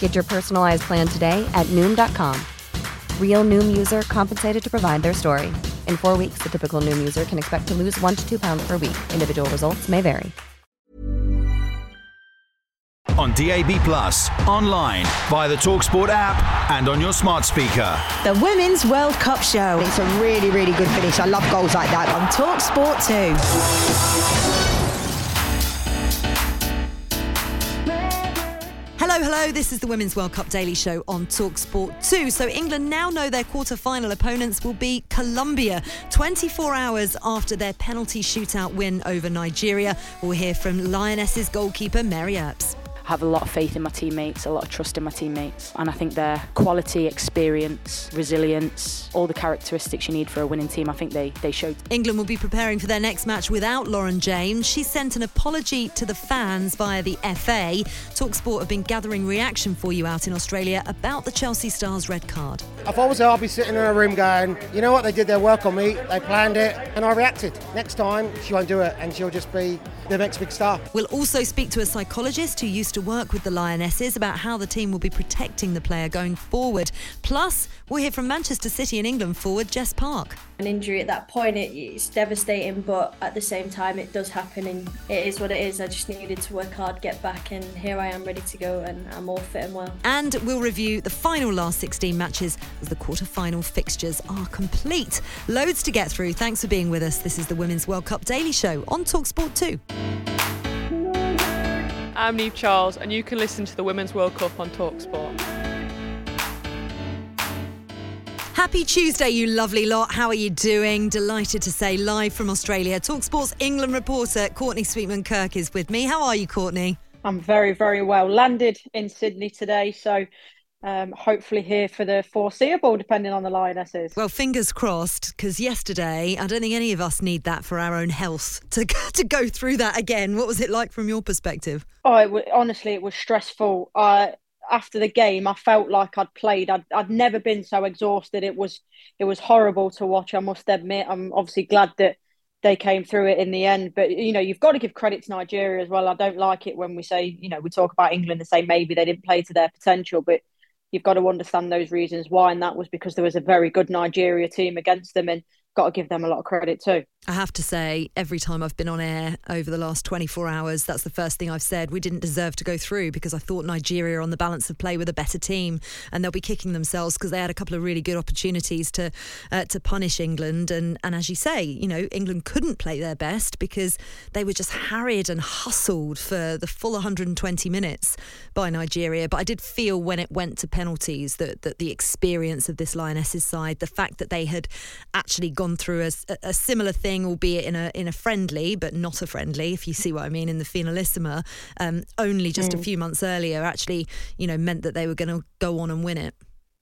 Get your personalized plan today at Noom.com. Real Noom user compensated to provide their story. In four weeks, the typical Noom user can expect to lose one to two pounds per week. Individual results may vary. On DAB, Plus, online, via the Talksport app, and on your smart speaker. The Women's World Cup Show. It's a really, really good finish. I love goals like that. On Talksport 2. Hello. This is the Women's World Cup Daily Show on Talksport 2. So, England now know their quarter final opponents will be Colombia. 24 hours after their penalty shootout win over Nigeria, we'll hear from Lionesses goalkeeper Mary Earps have a lot of faith in my teammates, a lot of trust in my teammates, and I think their quality, experience, resilience, all the characteristics you need for a winning team, I think they, they showed. England will be preparing for their next match without Lauren James. She sent an apology to the fans via the FA. Talksport have been gathering reaction for you out in Australia about the Chelsea Stars red card. If I was there, I'd be sitting in a room going, you know what, they did their work on me, they planned it, and I reacted. Next time, she won't do it, and she'll just be the next big star. We'll also speak to a psychologist who used to work with the Lionesses about how the team will be protecting the player going forward. Plus, we'll hear from Manchester City in England forward Jess Park. An injury at that point, it, it's devastating, but at the same time, it does happen and it is what it is. I just needed to work hard, get back, and here I am ready to go, and I'm all fit and well. And we'll review the final last 16 matches as the quarter final fixtures are complete. Loads to get through. Thanks for being with us. This is the Women's World Cup Daily Show on Talksport 2. I'm Neve Charles, and you can listen to the Women's World Cup on Talksport. Happy Tuesday, you lovely lot. How are you doing? Delighted to say live from Australia. Talksport's England reporter Courtney Sweetman Kirk is with me. How are you, Courtney? I'm very, very well. Landed in Sydney today, so um, hopefully here for the foreseeable, depending on the lionesses. Well, fingers crossed, because yesterday, I don't think any of us need that for our own health to to go through that again. What was it like from your perspective? Oh, it honestly, it was stressful. Uh, after the game, I felt like I'd played. I'd, I'd never been so exhausted. It was it was horrible to watch. I must admit. I'm obviously glad that they came through it in the end. But you know, you've got to give credit to Nigeria as well. I don't like it when we say, you know, we talk about England and say maybe they didn't play to their potential, but you've got to understand those reasons why, and that was because there was a very good Nigeria team against them, and got to give them a lot of credit too. I have to say, every time I've been on air over the last 24 hours, that's the first thing I've said. We didn't deserve to go through because I thought Nigeria on the balance of play with a better team, and they'll be kicking themselves because they had a couple of really good opportunities to uh, to punish England. And and as you say, you know, England couldn't play their best because they were just harried and hustled for the full 120 minutes by Nigeria. But I did feel when it went to penalties that that the experience of this Lionesses side, the fact that they had actually gone through a, a similar thing albeit in a in a friendly, but not a friendly, if you see what I mean, in the finalissima, um, only just mm. a few months earlier, actually, you know, meant that they were going to go on and win it.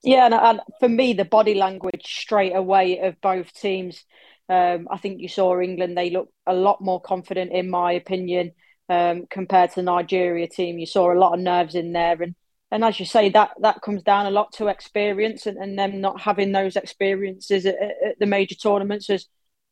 Yeah, and, and, for me, the body language straight away of both teams. Um, I think you saw England; they look a lot more confident, in my opinion, um, compared to the Nigeria team. You saw a lot of nerves in there, and and as you say, that that comes down a lot to experience and, and them not having those experiences at, at the major tournaments as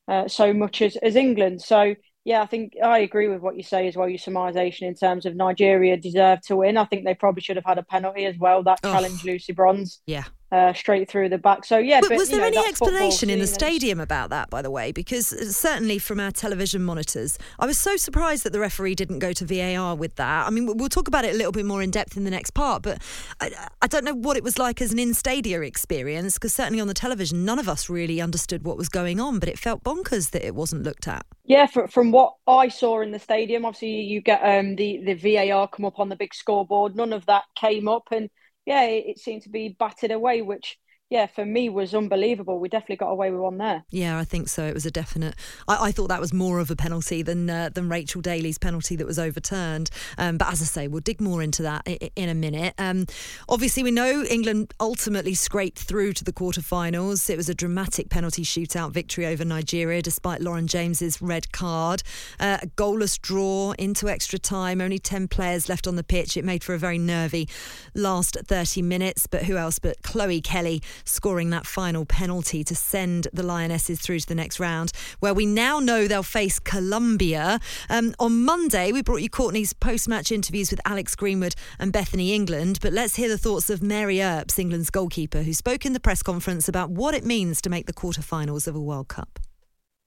uh, so much as, as England. So yeah, I think I agree with what you say as well. Your surmisation in terms of Nigeria deserved to win. I think they probably should have had a penalty as well. That challenge Lucy Bronze. Yeah. Uh, straight through the back. So yeah, but, but, was there know, any explanation in the so, you know, stadium about that? By the way, because uh, certainly from our television monitors, I was so surprised that the referee didn't go to VAR with that. I mean, we'll talk about it a little bit more in depth in the next part, but I, I don't know what it was like as an in-stadia experience because certainly on the television, none of us really understood what was going on, but it felt bonkers that it wasn't looked at. Yeah, for, from what I saw in the stadium, obviously you get um, the the VAR come up on the big scoreboard. None of that came up, and yeah, it, it seemed to be batted away, which yeah, for me was unbelievable. We definitely got away with one there. Yeah, I think so. It was a definite. I, I thought that was more of a penalty than uh, than Rachel Daly's penalty that was overturned. Um, but as I say, we'll dig more into that in, in a minute. Um, obviously, we know England ultimately scraped through to the quarterfinals. It was a dramatic penalty shootout victory over Nigeria, despite Lauren James's red card. Uh, a goalless draw into extra time. Only ten players left on the pitch. It made for a very nervy last thirty minutes. But who else but Chloe Kelly? Scoring that final penalty to send the Lionesses through to the next round, where we now know they'll face Colombia. Um, on Monday, we brought you Courtney's post match interviews with Alex Greenwood and Bethany England, but let's hear the thoughts of Mary Earps, England's goalkeeper, who spoke in the press conference about what it means to make the quarterfinals of a World Cup.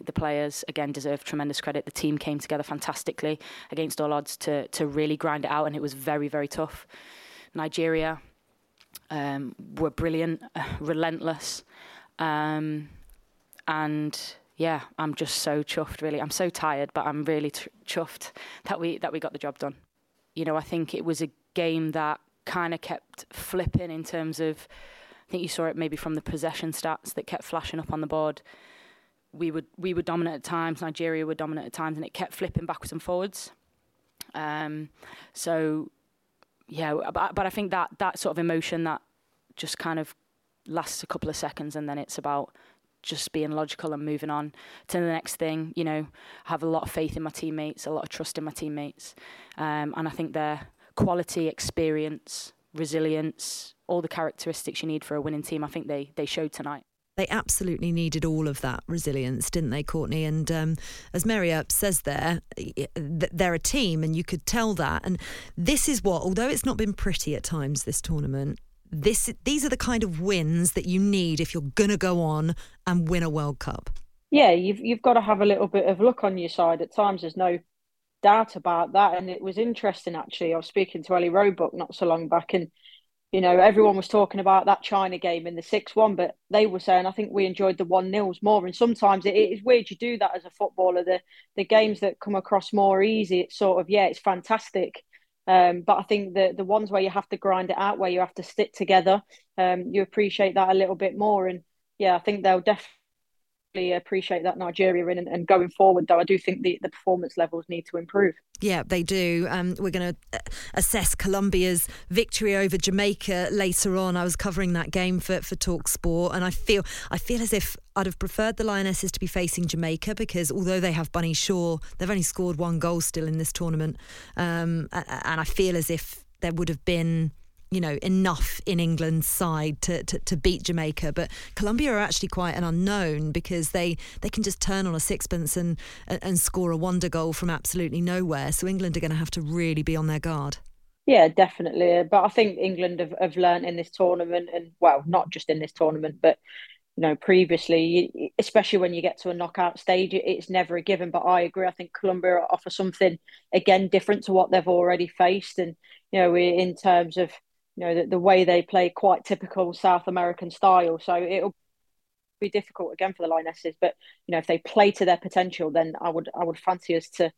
The players again deserve tremendous credit. The team came together fantastically against all odds to to really grind it out, and it was very very tough. Nigeria um, were brilliant, relentless, um, and yeah, I'm just so chuffed. Really, I'm so tired, but I'm really chuffed that we that we got the job done. You know, I think it was a game that kind of kept flipping in terms of. I think you saw it maybe from the possession stats that kept flashing up on the board. We would we were dominant at times. Nigeria were dominant at times, and it kept flipping backwards and forwards. Um, so yeah, but, but I think that that sort of emotion that just kind of lasts a couple of seconds and then it's about just being logical and moving on to the next thing. You know, I have a lot of faith in my teammates, a lot of trust in my teammates, um, and I think their quality, experience, resilience, all the characteristics you need for a winning team. I think they they showed tonight. They absolutely needed all of that resilience, didn't they, Courtney? And um, as Mary Earp says there, they're a team, and you could tell that. And this is what, although it's not been pretty at times this tournament, this these are the kind of wins that you need if you're going to go on and win a World Cup. Yeah, you've you've got to have a little bit of luck on your side at times. There's no doubt about that. And it was interesting actually. I was speaking to Ellie Roebuck not so long back, and you know everyone was talking about that China game in the six one, but they were saying I think we enjoyed the one nils more. And sometimes it, it is weird you do that as a footballer. The the games that come across more easy, it's sort of yeah, it's fantastic um, but I think the the ones where you have to grind it out, where you have to stick together, um, you appreciate that a little bit more. And yeah, I think they'll definitely appreciate that Nigeria in and, and going forward. Though I do think the, the performance levels need to improve. Yeah, they do. Um, we're going to uh, assess Colombia's victory over Jamaica later on. I was covering that game for, for Talk Sport, and I feel I feel as if I'd have preferred the Lionesses to be facing Jamaica because although they have Bunny Shaw, they've only scored one goal still in this tournament, um, and I feel as if there would have been you know, enough in England's side to, to, to, beat Jamaica. But Colombia are actually quite an unknown because they, they can just turn on a sixpence and, and score a wonder goal from absolutely nowhere. So England are going to have to really be on their guard. Yeah, definitely. But I think England have, have learned in this tournament, and well, not just in this tournament, but you know, previously, especially when you get to a knockout stage, it's never a given. But I agree. I think Colombia offer something again different to what they've already faced, and you know, in terms of you know, the, the way they play quite typical South American style. So it'll be difficult again for the Lionesses. But you know, if they play to their potential, then I would I would fancy us to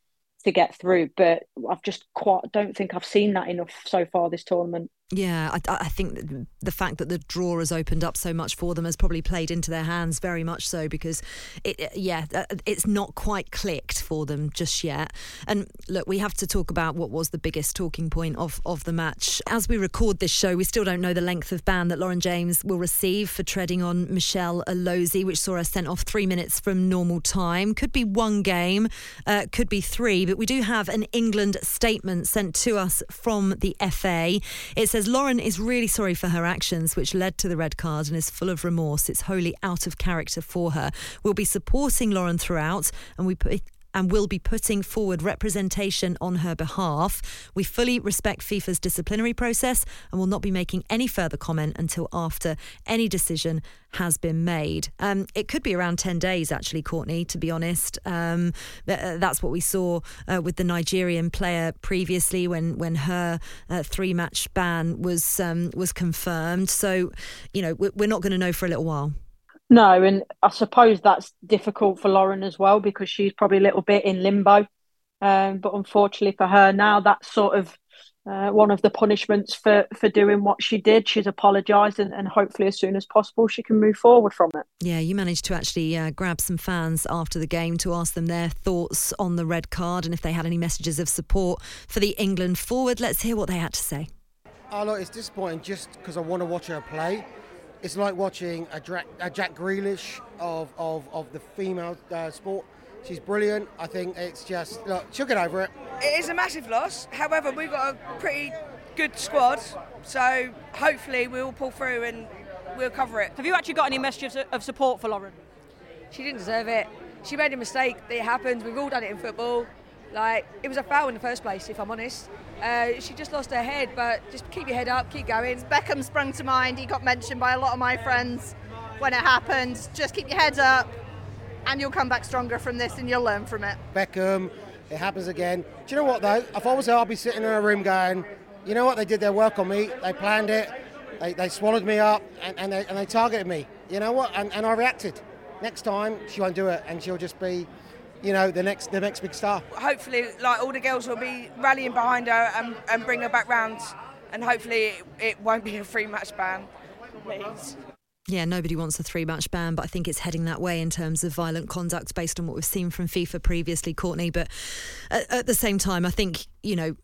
to get through. But I've just quite don't think I've seen that enough so far this tournament. Yeah, I, I, think the fact that the draw has opened up so much for them has probably played into their hands very much so because it, yeah, uh, it's not quite clicked for them just yet. And look, we have to talk about what was the biggest talking point of, of the match. As we record this show, we still don't know the length of ban that Lauren James will receive for treading on Michelle Alozie, which saw her sent off three minutes from normal time. Could be one game, uh, could be three, but we do have an England statement sent to us from the FA. It says says Lauren is really sorry for her actions, which led to the red card, and is full of remorse. It's wholly out of character for her. We'll be supporting Lauren throughout, and we put and will be putting forward representation on her behalf. We fully respect FIFA's disciplinary process and will not be making any further comment until after any decision has been made. Um, it could be around 10 days, actually, Courtney, to be honest. Um, uh, that's what we saw uh, with the Nigerian player previously when, when her uh, three match ban was, um, was confirmed. So, you know, we're not going to know for a little while. No, and I suppose that's difficult for Lauren as well because she's probably a little bit in limbo. Um, but unfortunately for her now, that's sort of uh, one of the punishments for for doing what she did. She's apologised, and, and, hopefully, as soon as possible, she can move forward from it. Yeah, you managed to actually uh, grab some fans after the game to ask them their thoughts on the red card and if they had any messages of support for the England forward. Let's hear what they had to say. Oh, look, it's disappointing just because I want to watch her play it's like watching a, Dra- a Jack Grealish of, of, of the female uh, sport. She's brilliant. I think it's just look, she'll get over it. It is a massive loss. However, we've got a pretty good squad, so hopefully we'll pull through and we'll cover it. Have you actually got any messages of support for Lauren? She didn't deserve it. She made a mistake. It happens. We've all done it in football. Like it was a foul in the first place, if I'm honest. Uh, she just lost her head, but just keep your head up, keep going. Beckham sprung to mind. He got mentioned by a lot of my friends when it happened. Just keep your head up, and you'll come back stronger from this, and you'll learn from it. Beckham, it happens again. Do you know what though? If I was her, I'd be sitting in a room going, you know what? They did their work on me. They planned it. They, they swallowed me up, and, and, they, and they targeted me. You know what? And, and I reacted. Next time, she won't do it, and she'll just be you know, the next the next big star. Hopefully, like all the girls will be rallying behind her and, and bring her back round, and hopefully it, it won't be a three match ban. Please. Yeah, nobody wants a three match ban, but I think it's heading that way in terms of violent conduct based on what we've seen from FIFA previously, Courtney. But at, at the same time, I think, you know,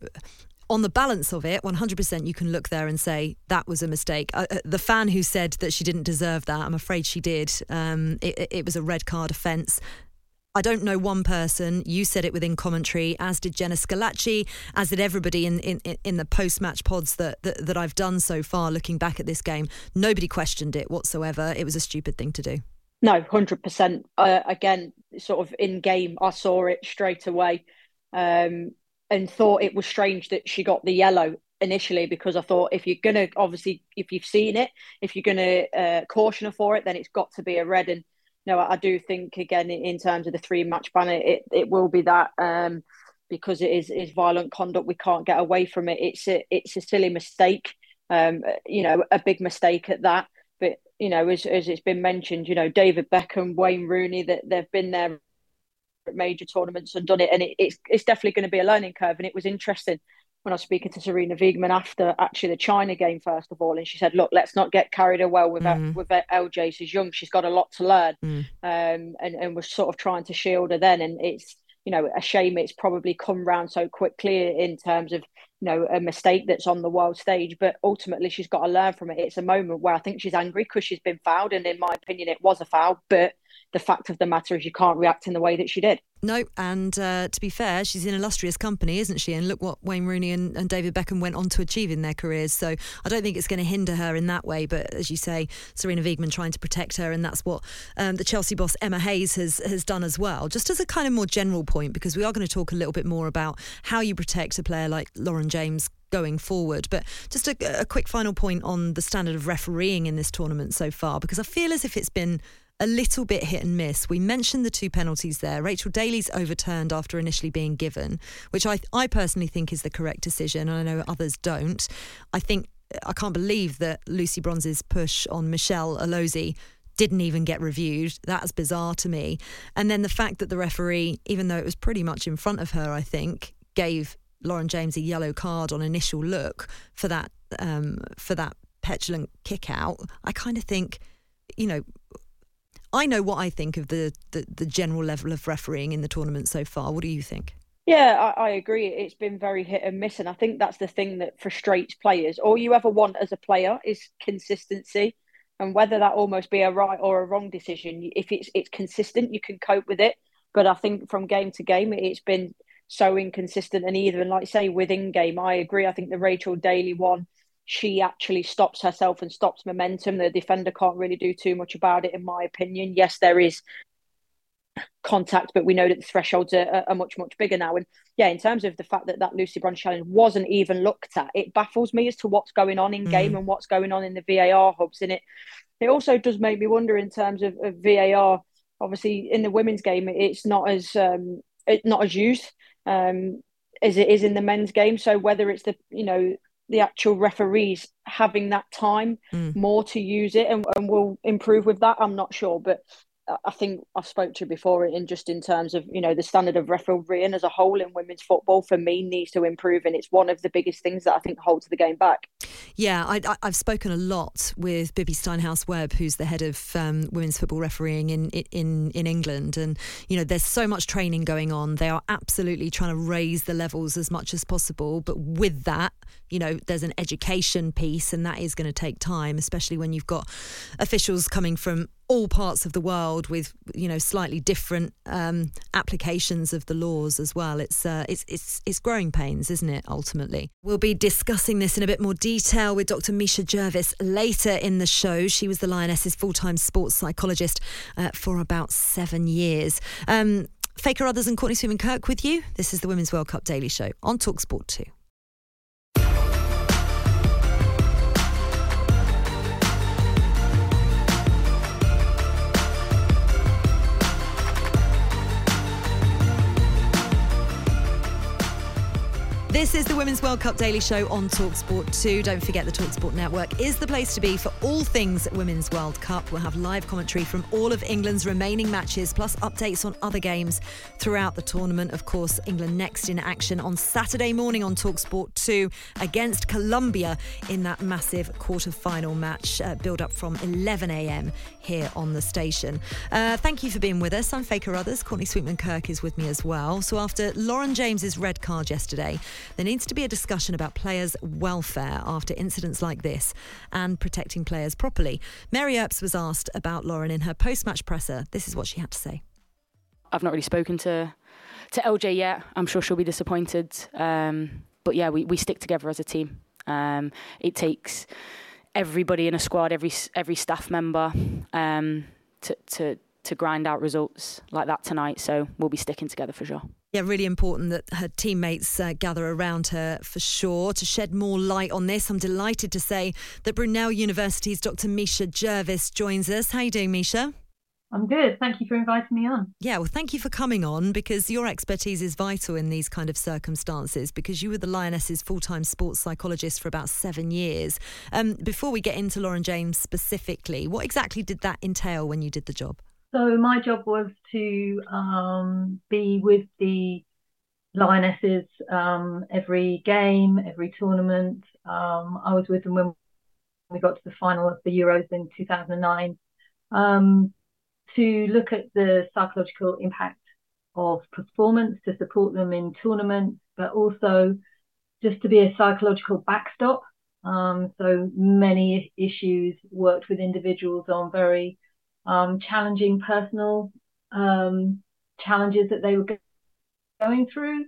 on the balance of it, 100% you can look there and say that was a mistake. Uh, uh, the fan who said that she didn't deserve that, I'm afraid she did. Um, it, it, was a red card offence. I don't know one person. You said it within commentary, as did Jenna Schillaci, as did everybody in, in, in the post match pods that, that, that I've done so far looking back at this game. Nobody questioned it whatsoever. It was a stupid thing to do. No, 100%. Uh, again, sort of in game, I saw it straight away um, and thought it was strange that she got the yellow initially because I thought if you're going to, obviously, if you've seen it, if you're going to uh, caution her for it, then it's got to be a red. And no, I do think again in terms of the three match ban, it it will be that um, because it is is violent conduct. We can't get away from it. It's a it's a silly mistake, um, you know, a big mistake at that. But you know, as as it's been mentioned, you know, David Beckham, Wayne Rooney, that they've been there at major tournaments and done it, and it, it's it's definitely going to be a learning curve. And it was interesting when I was speaking to Sarina Wiegman after actually the China game, first of all, and she said, "Look, let's not get carried away with mm. with LJ. She's young. She's got a lot to learn." Mm. Um, and and was sort of trying to shield her then, and it's you know a shame it's probably come round so quickly in terms of you know a mistake that's on the world stage. But ultimately, she's got to learn from it. It's a moment where I think she's angry because she's been fouled, and in my opinion, it was a foul, but the fact of the matter is you can't react in the way that she did. No, and uh, to be fair, she's in illustrious company, isn't she? And look what Wayne Rooney and, and, David Beckham went on to achieve in their careers. So I don't think it's going to hinder her in that way. But as you say, Sarina Wiegman trying to protect her, and that's what um, the Chelsea boss Emma Hayes has has done as well. Just as a kind of more general point, because we are going to talk a little bit more about how you protect a player like Lauren James going forward. But just a, a quick final point on the standard of refereeing in this tournament so far, because I feel as if it's been a little bit hit and miss. We mentioned the two penalties there. Rachel Daly's overturned after initially being given, which I, I personally think is the correct decision, and I know others don't. I think I can't believe that Lucy Bronze's push on Michelle Alozie didn't even get reviewed. That's bizarre to me. And then the fact that the referee, even though it was pretty much in front of her, I think, gave Lauren James a yellow card on initial look for that um, for that petulant kick out. I kind of think, you know, I know what I think of the, the, the general level of refereeing in the tournament so far. What do you think? Yeah, I, I, agree. It's been very hit and miss, and I think that's the thing that frustrates players. All you ever want as a player is consistency, and whether that almost be a right or a wrong decision. If it's it's consistent, you can cope with it. But I think from game to game, it's been so inconsistent and either. And like say, within game, I agree. I think the Rachel Daly one she actually stops herself and stops momentum. The defender can't really do too much about it, in my opinion. Yes, there is contact, but we know that the thresholds are, are, much, much bigger now. And yeah, in terms of the fact that that Lucy Bronze challenge wasn't even looked at, it baffles me as to what's going on in game mm. and what's going on in the VAR hubs. And it it also does make me wonder in terms of, of VAR. Obviously, in the women's game, it's not as um, it, not as used um, as it is in the men's game. So whether it's the you know the actual referees having that time mm. more to use it and, and will improve with that, I'm not sure. But I think I've spoke to before in just in terms of you know the standard of refereeing as a whole in women's football for me needs to improve and it's one of the biggest things that I think holds the game back. Yeah, I, have spoken a lot with Bibby Steinhaus Webb, who's the head of um, women's football refereeing in in in England, and you know there's so much training going on. They are absolutely trying to raise the levels as much as possible, but with that, you know, there's an education piece, and that is going to take time, especially when you've got officials coming from all parts of the world with you know slightly different um, applications of the laws as well. It's uh, it's it's it's growing pains, isn't it? Ultimately, we'll be discussing this in a bit more detail with Dr. Misia Gervis later in the show. She was the Lionesses' full-time sports psychologist uh, for about seven years. Um, Faye Carruthers and Courtney Sweetman Kirk with you. This is the Women's World Cup Daily Show on Talksport Two. This is the Women's World Cup Daily Show on Talksport 2. Don't forget the Talksport network is the place to be for all things Women's World Cup. We'll have live commentary from all of England's remaining matches, plus updates on other games throughout the tournament. Of course, England next in action on Saturday morning on Talksport 2 against Colombia in that massive quarter-final match. Uh, build up from 11 a.m. here on the station. Uh, thank you for being with us. I'm Faye Carruthers. Courtney Sweetman Kirk is with me as well. So after Lauren James's red card yesterday, there needs to be a discussion about players' welfare after incidents like this and protecting players properly. Mary Earps was asked about Lauren in her post match presser. This is what she had to say. I've not really spoken to to LJ yet. I'm sure she'll be disappointed. Um, but yeah, we, we stick together as a team. Um, it takes everybody in a squad, every every staff member, um, to to to grind out results like that tonight. So we'll be sticking together for sure. Yeah, really important that her teammates uh, gather around her for sure. To shed more light on this, I'm delighted to say that Brunel University's Dr. Misia Gervis joins us. How are you doing, Misia? I'm good. Thank you for inviting me on. Yeah, well, thank you for coming on because your expertise is vital in these kind of circumstances because you were the Lionesses' full time sports psychologist for about seven years. Um, before we get into Lauren James specifically, what exactly did that entail when you did the job? So my job was to um, be with the Lionesses um, every game, every tournament. Um, I was with them when we got to the final of the Euros in 2009 um, to look at the psychological impact of performance, to support them in tournaments, but also just to be a psychological backstop. Um, so many issues worked with individuals on very um, challenging personal um, challenges that they were going through.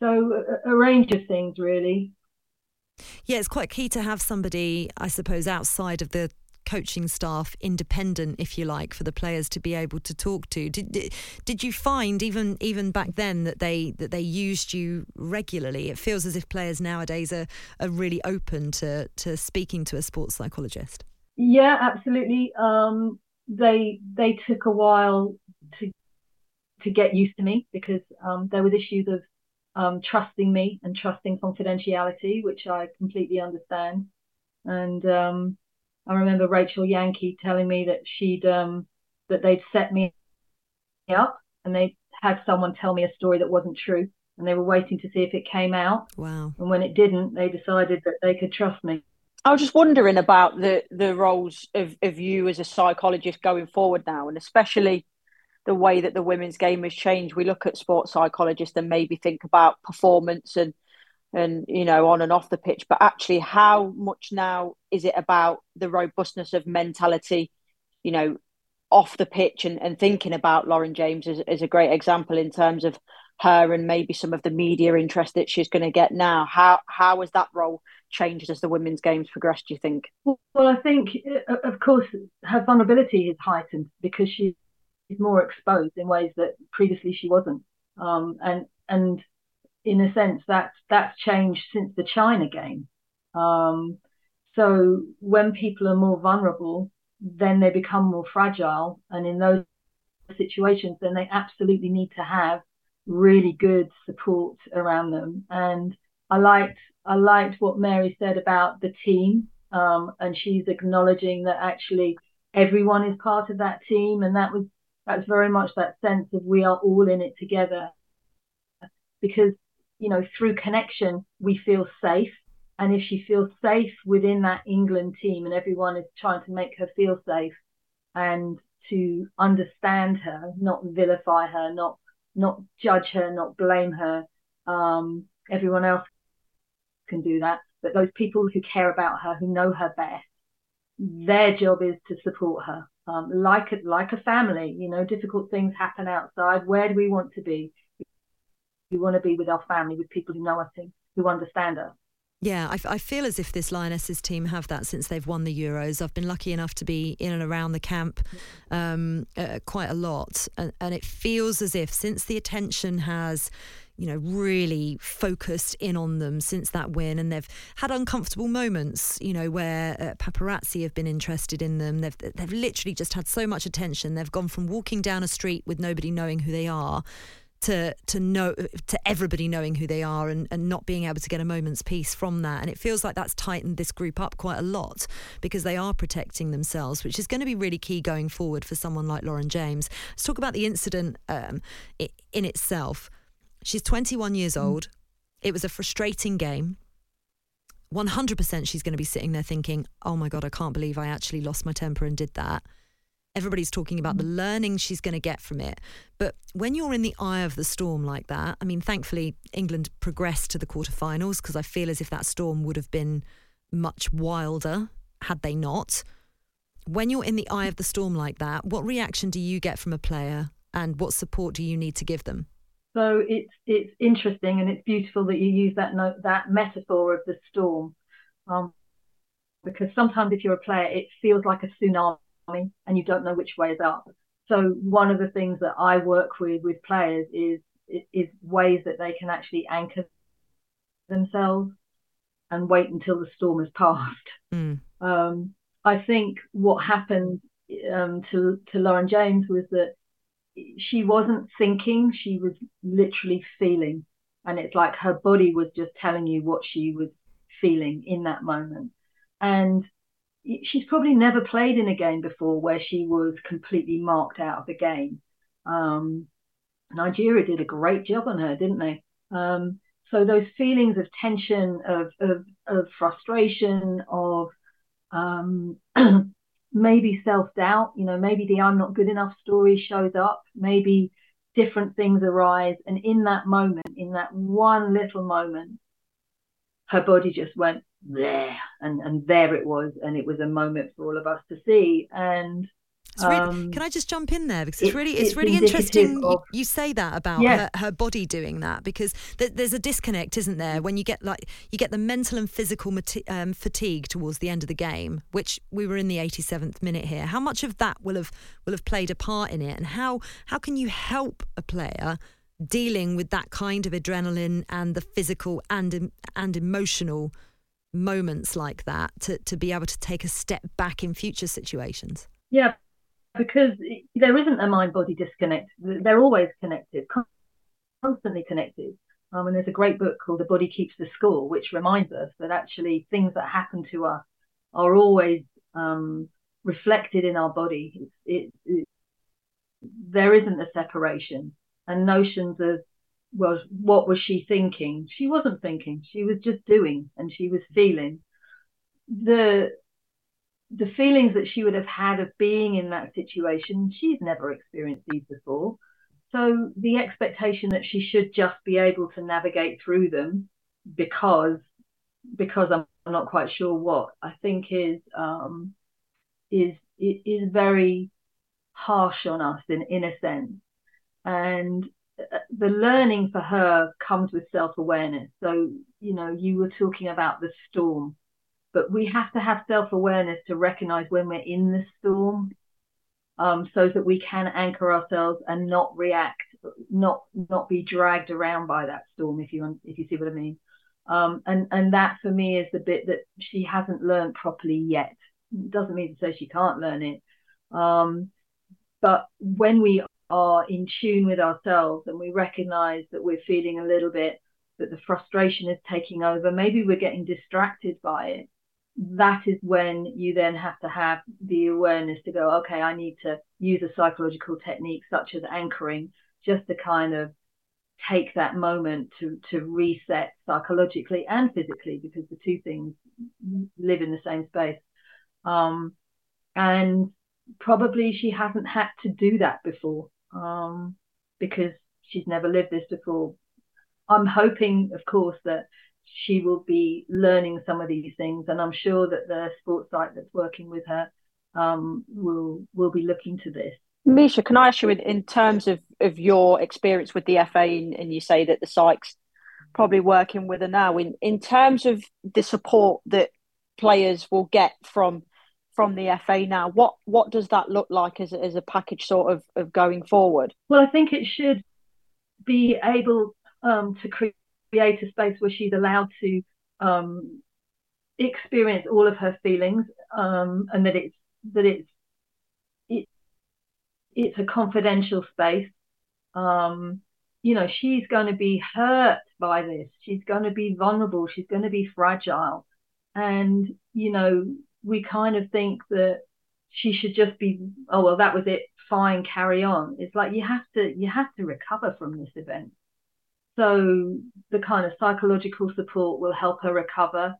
So a, a range of things, really. Yeah, it's quite key to have somebody, I suppose, outside of the coaching staff independent if you like for the players to be able to talk to did, did, did you find even even back then that they that they used you regularly it feels as if players nowadays are, are really open to to speaking to a sports psychologist yeah absolutely um, they they took a while to to get used to me because um, there was issues of um, trusting me and trusting confidentiality, which I completely understand. And um, I remember Rachel Yankey telling me that she'd um, that they'd set me up and they had someone tell me a story that wasn't true, and they were waiting to see if it came out. Wow! And when it didn't, they decided that they could trust me. I was just wondering about the the roles of, of you as a psychologist going forward now, and especially the way that the women's game has changed. We look at sports psychologists and maybe think about performance and and you know on and off the pitch, but actually, how much now is it about the robustness of mentality? You know, off the pitch and, and thinking about Lauren James as, as a great example in terms of her and maybe some of the media interest that she's going to get now. How how has that role changed as the women's games progressed? Do you think? Well, I think uh, of course her vulnerability is heightened because she more exposed in ways that previously she wasn't. Um, and and in a sense, that's that's changed since the China game. Um, so when people are more vulnerable, then they become more fragile, and in those situations, then they absolutely need to have really good support around them. And I liked I liked what Mary said about the team, um, and she's acknowledging that actually everyone is part of that team, and that was that's very much that sense of we are all in it together, because you know through connection we feel safe, and if she feels safe within that England team, and everyone is trying to make her feel safe, and to understand her, not vilify her, not not judge her, not blame her. Um, everyone else can do that, but those people who care about her, who know her best, their job is to support her. Um, like a, like a family, you know, difficult things happen outside. Where do we want to be? We want to be with our family, with people who know us, who understand us. Yeah, I, I, feel as if this Lionesses team have that since they've won the Euros. I've been lucky enough to be in and around the camp um, uh, quite a lot, and, and it feels as if since the attention has you know, really focused in on them since that win, and they've had uncomfortable moments, you know, where uh, paparazzi have been interested in them. They've they've literally just had so much attention. They've gone from walking down a street with nobody knowing who they are to to know to everybody knowing who they are and, and not being able to get a moment's peace from that. And it feels like that's tightened this group up quite a lot because they are protecting themselves, which is going to be really key going forward for someone like Lauren James. Let's talk about the incident um, in itself. She's 21 years mm. old. It was a frustrating game. 100% she's going to be sitting there thinking, oh my God, I can't believe I actually lost my temper and did that. Everybody's talking about the mm. learning she's going to get from it. But when you're in the eye of the storm like that, I mean, thankfully, England progressed to the quarterfinals because I feel as if that storm would have been much wilder had they not. When you're in the eye of the storm like that, what reaction do you get from a player and what support do you need to give them? So it's it's interesting and it's beautiful that you use that note, that metaphor of the storm, um, because sometimes if you're a player, it feels like a tsunami and you don't know which way is up. So one of the things that I work with with players is is ways that they can actually anchor themselves and wait until the storm has passed. Mm. Um, I think what happened um, to to Lauren James was that she wasn't thinking; she was literally feeling, and it's like her body was just telling you what she was feeling in that moment. And she's probably never played in a game before where she was completely marked out of the game. Um, Nigeria did a great job on her, didn't they? Um, so those feelings of tension, of of, of frustration, of um, maybe self doubt, you know, maybe the I'm not good enough story shows up, maybe different things arise, and in that moment, in that one little moment, her body just went there and and there it was. And it was a moment for all of us to see. And really, um, can I just jump in there because it's, really it's, it's really interesting of, you say that about yeah. her, her, body doing that because th- there's a disconnect, isn't there? When you get like you get the mental and physical mati- um, fatigue towards the end of the game, which we were in the 87th minute here. How much of that will have will have played a part in it, and how how can you help a player dealing with that kind of adrenaline and the physical and and emotional moments like that to, to be able to take a step back in future situations? Yeah, because there isn't a mind body disconnect. They're always connected, constantly connected. Um, and there's a great book called The Body Keeps the Score, which reminds us that actually things that happen to us are always um, reflected in our body. It, it, it, there isn't a separation. And notions of well, what was she thinking? She wasn't thinking. She was just doing, and she was feeling. The the feelings that she would have had of being in that situation, she's never experienced these before. So the expectation that she should just be able to navigate through them because because I'm not quite sure what I think is um, is is very harsh on us in in a sense. And the learning for her comes with self awareness. So, you know, you were talking about the storm, but we have to have self awareness to recognize when we're in the storm um, so that we can anchor ourselves and not react, not not be dragged around by that storm. If you if you see what I mean. Um, and and that for me is the bit that she hasn't learned properly yet. It doesn't mean to say she can't learn it. Um, but when we are in tune with ourselves and we recognize that we're feeling a little bit that the frustration is taking over, maybe we're getting distracted by it. That is when you then have to have the awareness to go, okay, I need to use a psychological technique such as anchoring just to kind of take that moment to to reset psychologically and physically because the two things live in the same space. Um, and probably she hasn't had to do that before um, because she's never lived this before. I'm hoping of course that she will be learning some of these things and i'm sure that the sports psych that's working with her um, will will be looking to this Misia, can I ask you in, in terms of, of your experience with the FA, and, and you say that the psych's probably working with her now, in, in terms of the support that players will get from from the FA now, what what does that look like as, as a package sort of, of going forward? Well, I think it should be able um, to create a space where she's allowed to um, experience all of her feelings um, and that it's that it's it, it's a confidential space. Um, you know, she's going to be hurt by this. She's going to be vulnerable. She's going to be fragile. And, you know, we kind of think that she should just be, oh, well, that was it. Fine, carry on. It's like you have to, you have to recover from this event. So the kind of psychological support will help her recover.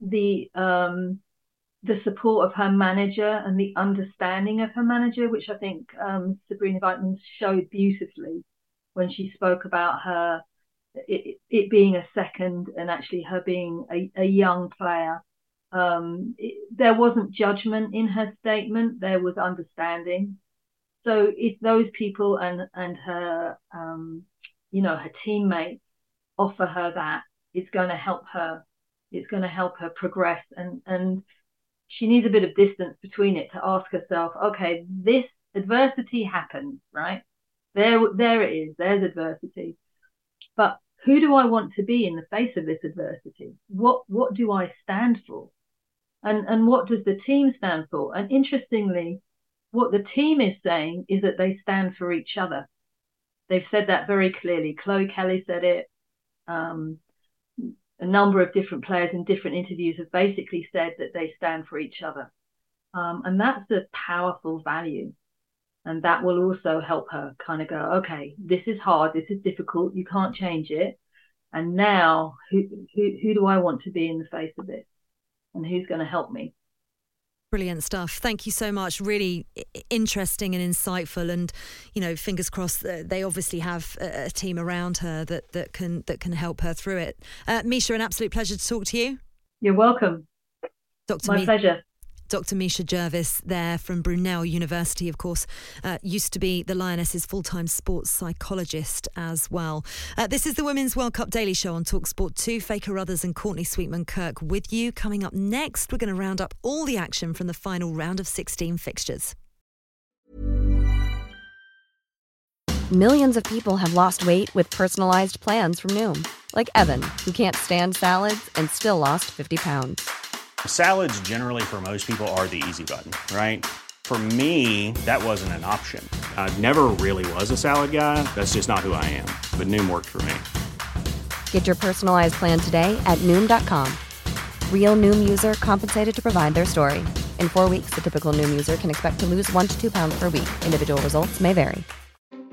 The um, the support of her manager and the understanding of her manager, which I think um, Sabrina Weitman showed beautifully when she spoke about her it, it, being a second and actually her being a, a young player. Um, it, there wasn't judgment in her statement; there was understanding. So if those people and and her, um, you know, her teammates offer her that, it's going to help her. It's going to help her progress and and she needs a bit of distance between it to ask herself, okay, this adversity happened, right? There, there it is. There's adversity. But who do I want to be in the face of this adversity? What, what do I stand for? And, and what does the team stand for? And interestingly, what the team is saying is that they stand for each other. They've said that very clearly. Chloe Kelly said it. Um, a number of different players in different interviews have basically said that they stand for each other. Um, and that's a powerful value. And that will also help her kind of go, okay, this is hard, this is difficult, you can't change it. And now, who, who, who do I want to be in the face of this? And who's going to help me? Brilliant stuff. Thank you so much. Really interesting and insightful. And you know, fingers crossed. They obviously have a team around her that that can that can help her through it. Uh, Misia, an absolute pleasure to talk to you. You're welcome. Dr. My pleasure. Dr. Misia Gervis, there from Brunel University, of course, uh, used to be the Lionesses' full time sports psychologist as well. Uh, this is the Women's World Cup Daily Show on Talksport 2. Faye Carruthers and Courtney Sweetman Kirk with you. Coming up next, we're going to round up all the action from the final round of 16 fixtures. Millions of people have lost weight with personalized plans from Noom, like Evan, who can't stand salads and still lost 50 pounds. Salads, generally, for most people, are the easy button, right? For me, that wasn't an option. I never really was a salad guy. That's just not who I am. But Noom worked for me. Get your personalized plan today at Noom.com. Real Noom user compensated to provide their story. In four weeks, the typical Noom user can expect to lose one to two pounds per week. Individual results may vary.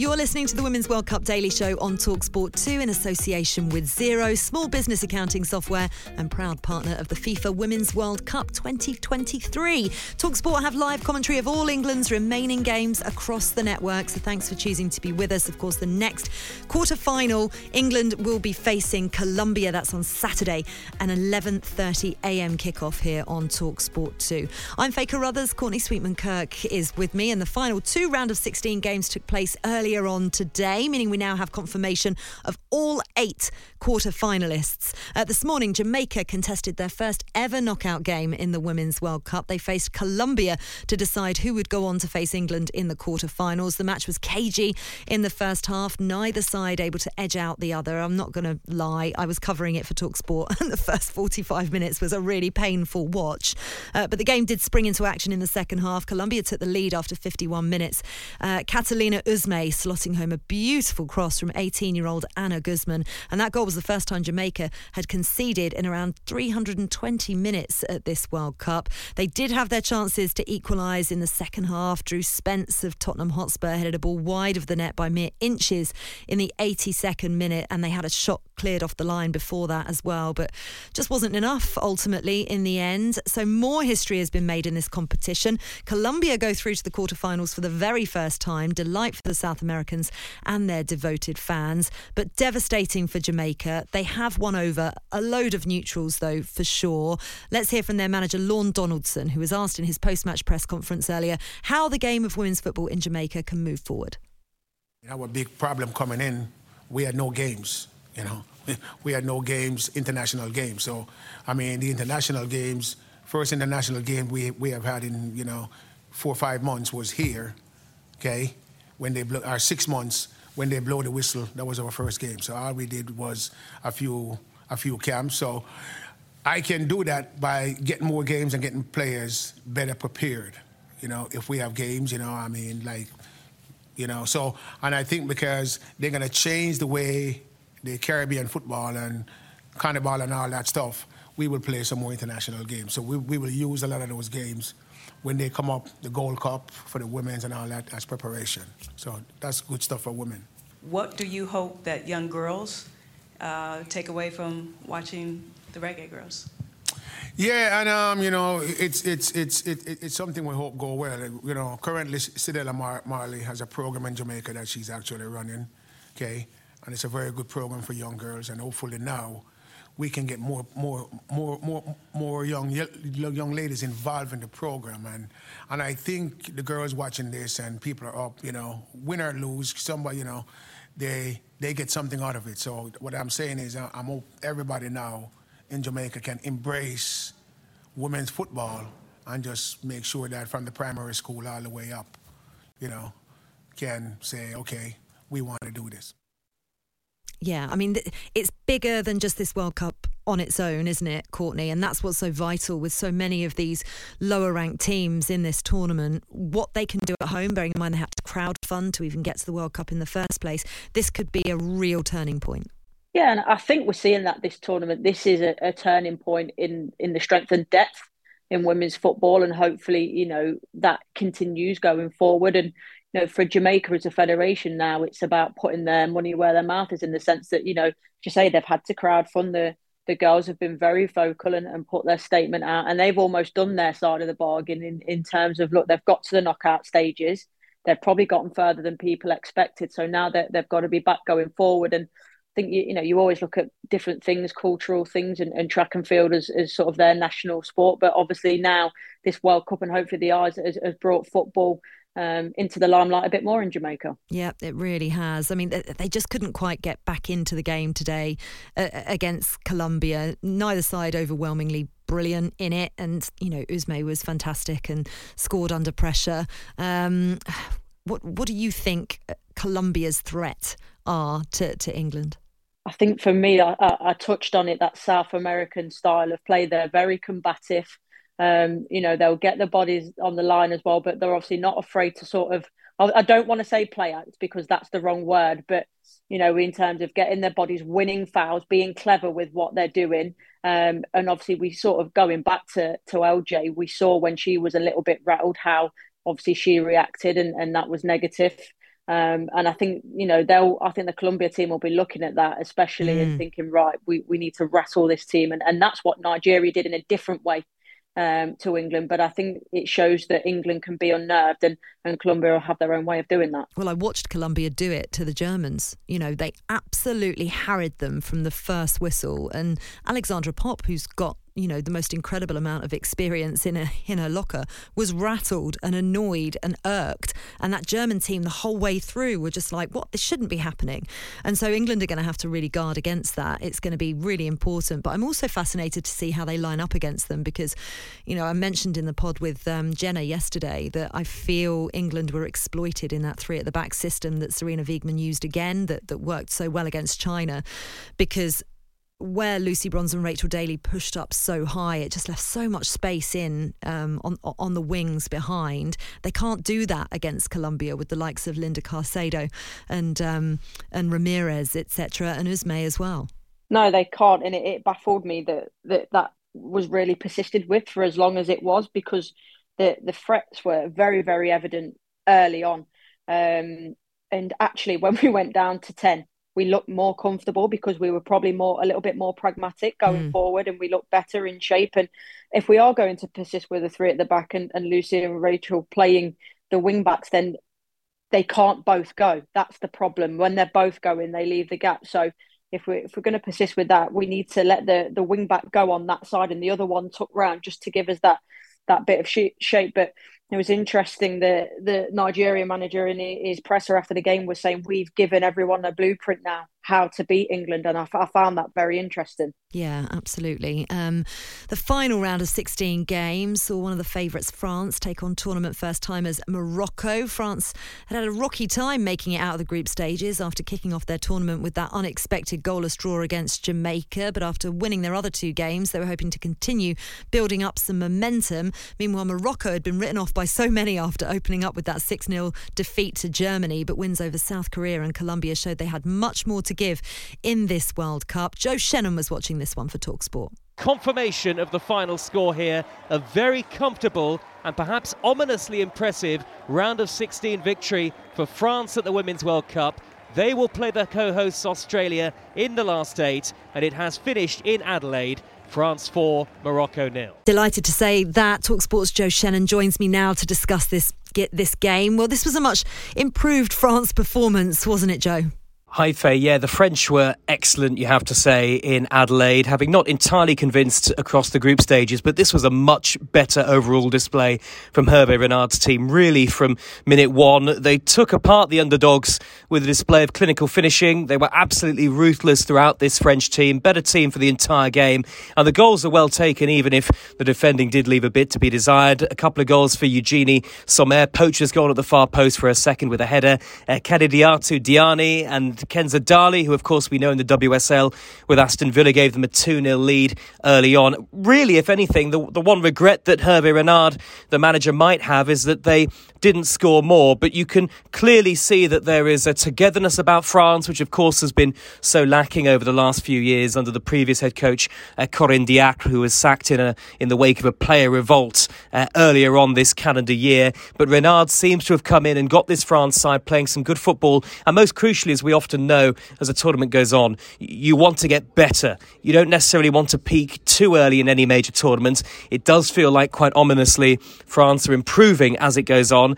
You're listening to the Women's World Cup Daily Show on Talksport 2 in association with Xero, small business accounting software and proud partner of the FIFA Women's World Cup 2023. Talksport have live commentary of all England's remaining games across the network, so thanks for choosing to be with us. Of course, the next quarter final, England will be facing Colombia. That's on Saturday, an 11:30 a.m. kickoff here on Talksport 2. I'm Faye Carruthers. Courtney Sweetman Kirk is with me, and the final two round of 16 games took place earlier on today, meaning we now have confirmation of all eight quarter finalists. Uh, this morning, Jamaica contested their first ever knockout game in the Women's World Cup. They faced Colombia to decide who would go on to face England in the quarter-finals. The match was cagey in the first half, neither side able to edge out the other. I'm not going to lie, I was covering it for Talksport, and the first 45 minutes was a really painful watch. Uh, but the game did spring into action in the second half. Colombia took the lead after 51 minutes. Uh, Catalina Usme slotting home a beautiful cross from 18 year old Ana Guzman. And that goal was the first time Jamaica had conceded in around 320 minutes at this World Cup. They did have their chances to equalise in the second half. Drew Spence of Tottenham Hotspur headed a ball wide of the net by mere inches in the 82nd minute, and they had a shot cleared off the line before that as well, but just wasn't enough ultimately in the end. So more history has been made in this competition. Colombia go through to the quarterfinals for the very first time. Delight for the South Americans and their devoted fans, but devastating for Jamaica. They have won over a load of neutrals, though, for sure. Let's hear from their manager, Lorne Donaldson, who was asked in his post match press conference earlier how the game of women's football in Jamaica can move forward. Our big problem coming in, we had no games, you know. We had no games, international games. So, I mean, the international games, first international game we, we have had in, you know, four or five months was here, okay? When they blow, our six months, when they blow the whistle, that was our first game. So all we did was a few, a few camps. So I can do that by getting more games and getting players better prepared. You know, if we have games, you know, I mean, like, you know, so, and I think because they're going to change the way the Caribbean football and carnival and all that stuff, we will play some more international games. So we, we will use a lot of those games when they come up, the Gold Cup for the women's and all that as preparation. So that's good stuff for women. What do you hope that young girls uh, take away from watching the Reggae Girls? Yeah, and um, you know, it's it's it's it, it's something we hope go well. You know, currently Cedella Mar- Marley has a program in Jamaica that she's actually running. Okay, and it's a very good program for young girls. And hopefully now we can get more, more, more, more, more young, young ladies involved in the program. And, and I think the girls watching this and people are up, you know, win or lose, somebody, you know, they, they get something out of it. So what I'm saying is uh, I'm hope everybody now in Jamaica can embrace women's football and just make sure that from the primary school all the way up, you know, can say, okay, we want to do this. Yeah, I mean, it's bigger than just this World Cup on its own, isn't it, Courtney? And that's what's so vital with so many of these lower ranked teams in this tournament. What they can do at home, bearing in mind they had to crowd fund to even get to the World Cup in the first place, this could be a real turning point. Yeah, and I think we're seeing that this tournament. This is a, a turning point in in the strength and depth in women's football, and hopefully, you know, that continues going forward. And you know, for Jamaica as a federation now, it's about putting their money where their mouth is in the sense that, you know, you say they've had to crowdfund the the girls have been very vocal and, and put their statement out and they've almost done their side of the bargain in, in terms of look, they've got to the knockout stages. They've probably gotten further than people expected. So now that they've got to be back going forward. And think you, you know you always look at different things, cultural things, and, and track and field as, as sort of their national sport. But obviously now this World Cup and hopefully the eyes has, has brought football um, into the limelight a bit more in Jamaica. Yeah, it really has. I mean, they just couldn't quite get back into the game today uh, against Colombia. Neither side overwhelmingly brilliant in it, and you know, Usme was fantastic and scored under pressure. Um, what what do you think uh, Colombia's threat are to, to England? I think for me, I, I, touched on it that South American style of play. They're very combative. Um, you know, they'll get the bodies on the line as well, but they're obviously not afraid to sort of. I don't want to say play out because that's the wrong word, but you know, in terms of getting their bodies, winning fouls, being clever with what they're doing, um, and obviously we sort of going back to to LJ, we saw when she was a little bit rattled how obviously she reacted, and and that was negative. Um, and I think you know they'll. I think the Colombia team will be looking at that, especially mm. and thinking, right, we, we need to rattle this team, and and that's what Nigeria did in a different way um, to England. But I think it shows that England can be unnerved and, and Colombia will have their own way of doing that. Well, I watched Colombia do it to the Germans. You know, they absolutely harried them from the first whistle. And Alexandra Popp, who's got you know the most incredible amount of experience in a in a locker was rattled and annoyed and irked. And that German team the whole way through were just like what? This shouldn't be happening. And so England are going to have to really guard against that. It's going to be really important. But I'm also fascinated to see how they line up against them because you know I mentioned in the pod with um, Jenna yesterday that I feel England were exploited in that three at the back system that Sarina Wiegman used again that that worked so well against China because where Lucy Bronze and Rachel Daly pushed up so high, it just left so much space in um, on on the wings behind. They can't do that against Colombia with the likes of Linda Caicedo and um, and Ramirez, etc., and Usme as well. No, they can't, and it, it baffled me that, that that was really persisted with for as long as it was because the the threats were very very evident early on, um, and actually when we went down to ten we looked more comfortable because we were probably more a little bit more pragmatic going mm. forward and we looked better in shape. And if we are going to persist with the three at the back and, and Lucy and Rachel playing the wing backs then they can't both go. That's the problem. When they're both going they leave the gap. So if we're, if we're going to persist with that we need to let the the wing back go on that side and the other one tuck round just to give us that that bit of shape. But it was interesting that the Nigerian manager in his presser after the game was saying we've given everyone a blueprint now how to beat England, and I, found that very interesting. Yeah, absolutely. Um, the final round of 16 games saw one of the favourites, France, take on tournament first timers Morocco. France had had a rocky time making it out of the group stages after kicking off their tournament with that unexpected goalless draw against Jamaica. But after winning their other two games, they were hoping to continue building up some momentum. Meanwhile, Morocco had been written off by so many after opening up with that 6 0 defeat to Germany, but wins over South Korea and Colombia showed they had much more to give in this World Cup. Joe Shannon was watching this one for Talksport. Confirmation of the final score here. A very comfortable and perhaps ominously impressive round of 16 victory for France at the Women's World Cup. They will play the co hosts Australia in the last eight, and it has finished in Adelaide. France 4, Morocco nil. Delighted to say that Talksport's Joe Shannon joins me now to discuss this get this game. Well, this was a much improved France performance, wasn't it, Joe? Hi, Faye. Yeah, the French were excellent, you have to say, in Adelaide, having not entirely convinced across the group stages, but this was a much better overall display from Hervé Renard's team. Really, from minute one, they took apart the underdogs with a display of clinical finishing. They were absolutely ruthless throughout this French team, better team for the entire game. And the goals are well taken, even if the defending did leave a bit to be desired. A couple of goals for Eugenie Sommer, poacher's goal at the far post for a second with a header. Uh, Kadidiatou Diani and Kenza Dali, who of course we know in the WSL with Aston Villa gave them a 2 0 lead early on. Really, if anything, the, the one regret that Hervé Renard, the manager, might have is that they didn't score more, but you can clearly see that there is a togetherness about France, which of course has been so lacking over the last few years under the previous head coach uh, Corinne Diacre, who was sacked in a in the wake of a player revolt uh, earlier on this calendar year. But Renard seems to have come in and got this France side playing some good football, and most crucially, as we often know, as the tournament goes on, you want to get better. You don't necessarily want to peak too early in any major tournament. It does feel like quite ominously France are improving as it goes on.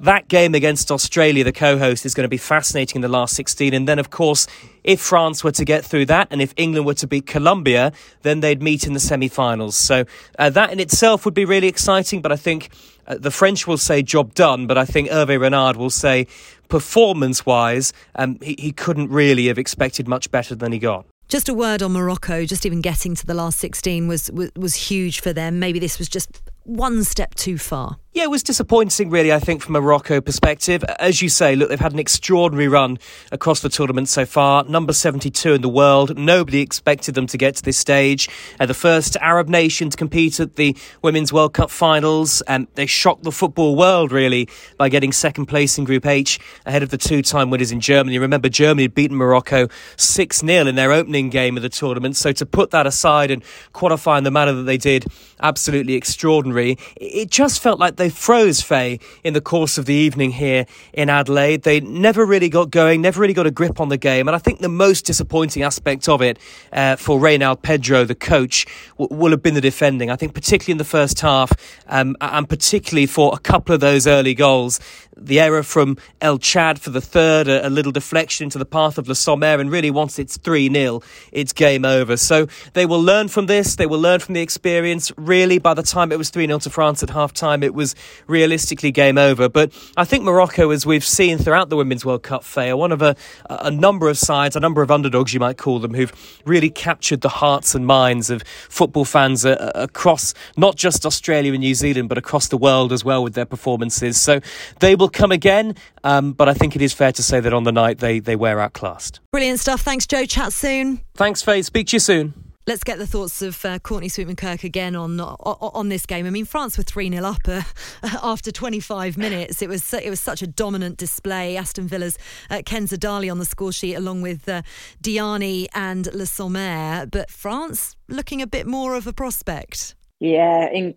that game against Australia, the co host, is going to be fascinating in the last 16. And then, of course, if France were to get through that and if England were to beat Colombia, then they'd meet in the semi finals. So uh, that in itself would be really exciting. But I think uh, the French will say job done. But I think Hervé Renard will say performance wise, um, he, he couldn't really have expected much better than he got. Just a word on Morocco. Just even getting to the last 16 was, was, was huge for them. Maybe this was just one step too far. Yeah, it was disappointing, really, I think, from a Morocco perspective. As you say, look, they've had an extraordinary run across the tournament so far. Number 72 in the world. Nobody expected them to get to this stage. Uh, the first Arab nation to compete at the Women's World Cup finals. And they shocked the football world, really, by getting second place in Group H ahead of the two time winners in Germany. Remember, Germany had beaten Morocco 6 0 in their opening game of the tournament. So to put that aside and qualify in the manner that they did, absolutely extraordinary. It just felt like they froze Faye in the course of the evening here in Adelaide. They never really got going, never really got a grip on the game. And I think the most disappointing aspect of it uh, for Reynald Pedros, the coach, w- will have been the defending. I think particularly in the first half, um, and particularly for a couple of those early goals, the error from El Chad for the third, a, a little deflection into the path of Le Sommer, and really once it's 3 0, it's game over. So they will learn from this, they will learn from the experience. Really, by the time it was 3 0 to France at half time, it was realistically game over. But I think Morocco, as we've seen throughout the Women's World Cup fair, one of a, a number of sides, a number of underdogs, you might call them, who've really captured the hearts and minds of football fans uh, across not just Australia and New Zealand, but across the world as well with their performances. So they will come again, um, but I think it is fair to say that on the night they, they were outclassed. Brilliant stuff. Thanks, Joe. Chat soon. Thanks, Faye. Speak to you soon. Let's get the thoughts of uh, Courtney Sweetman Kirk again on, on, on this game. I mean, France were three 0 up uh, after 25 minutes. It was it was such a dominant display. Aston Villa's uh, Kenza Dali on the score sheet, along with uh, Diani and Le Sommer. But France looking a bit more of a prospect. Yeah, in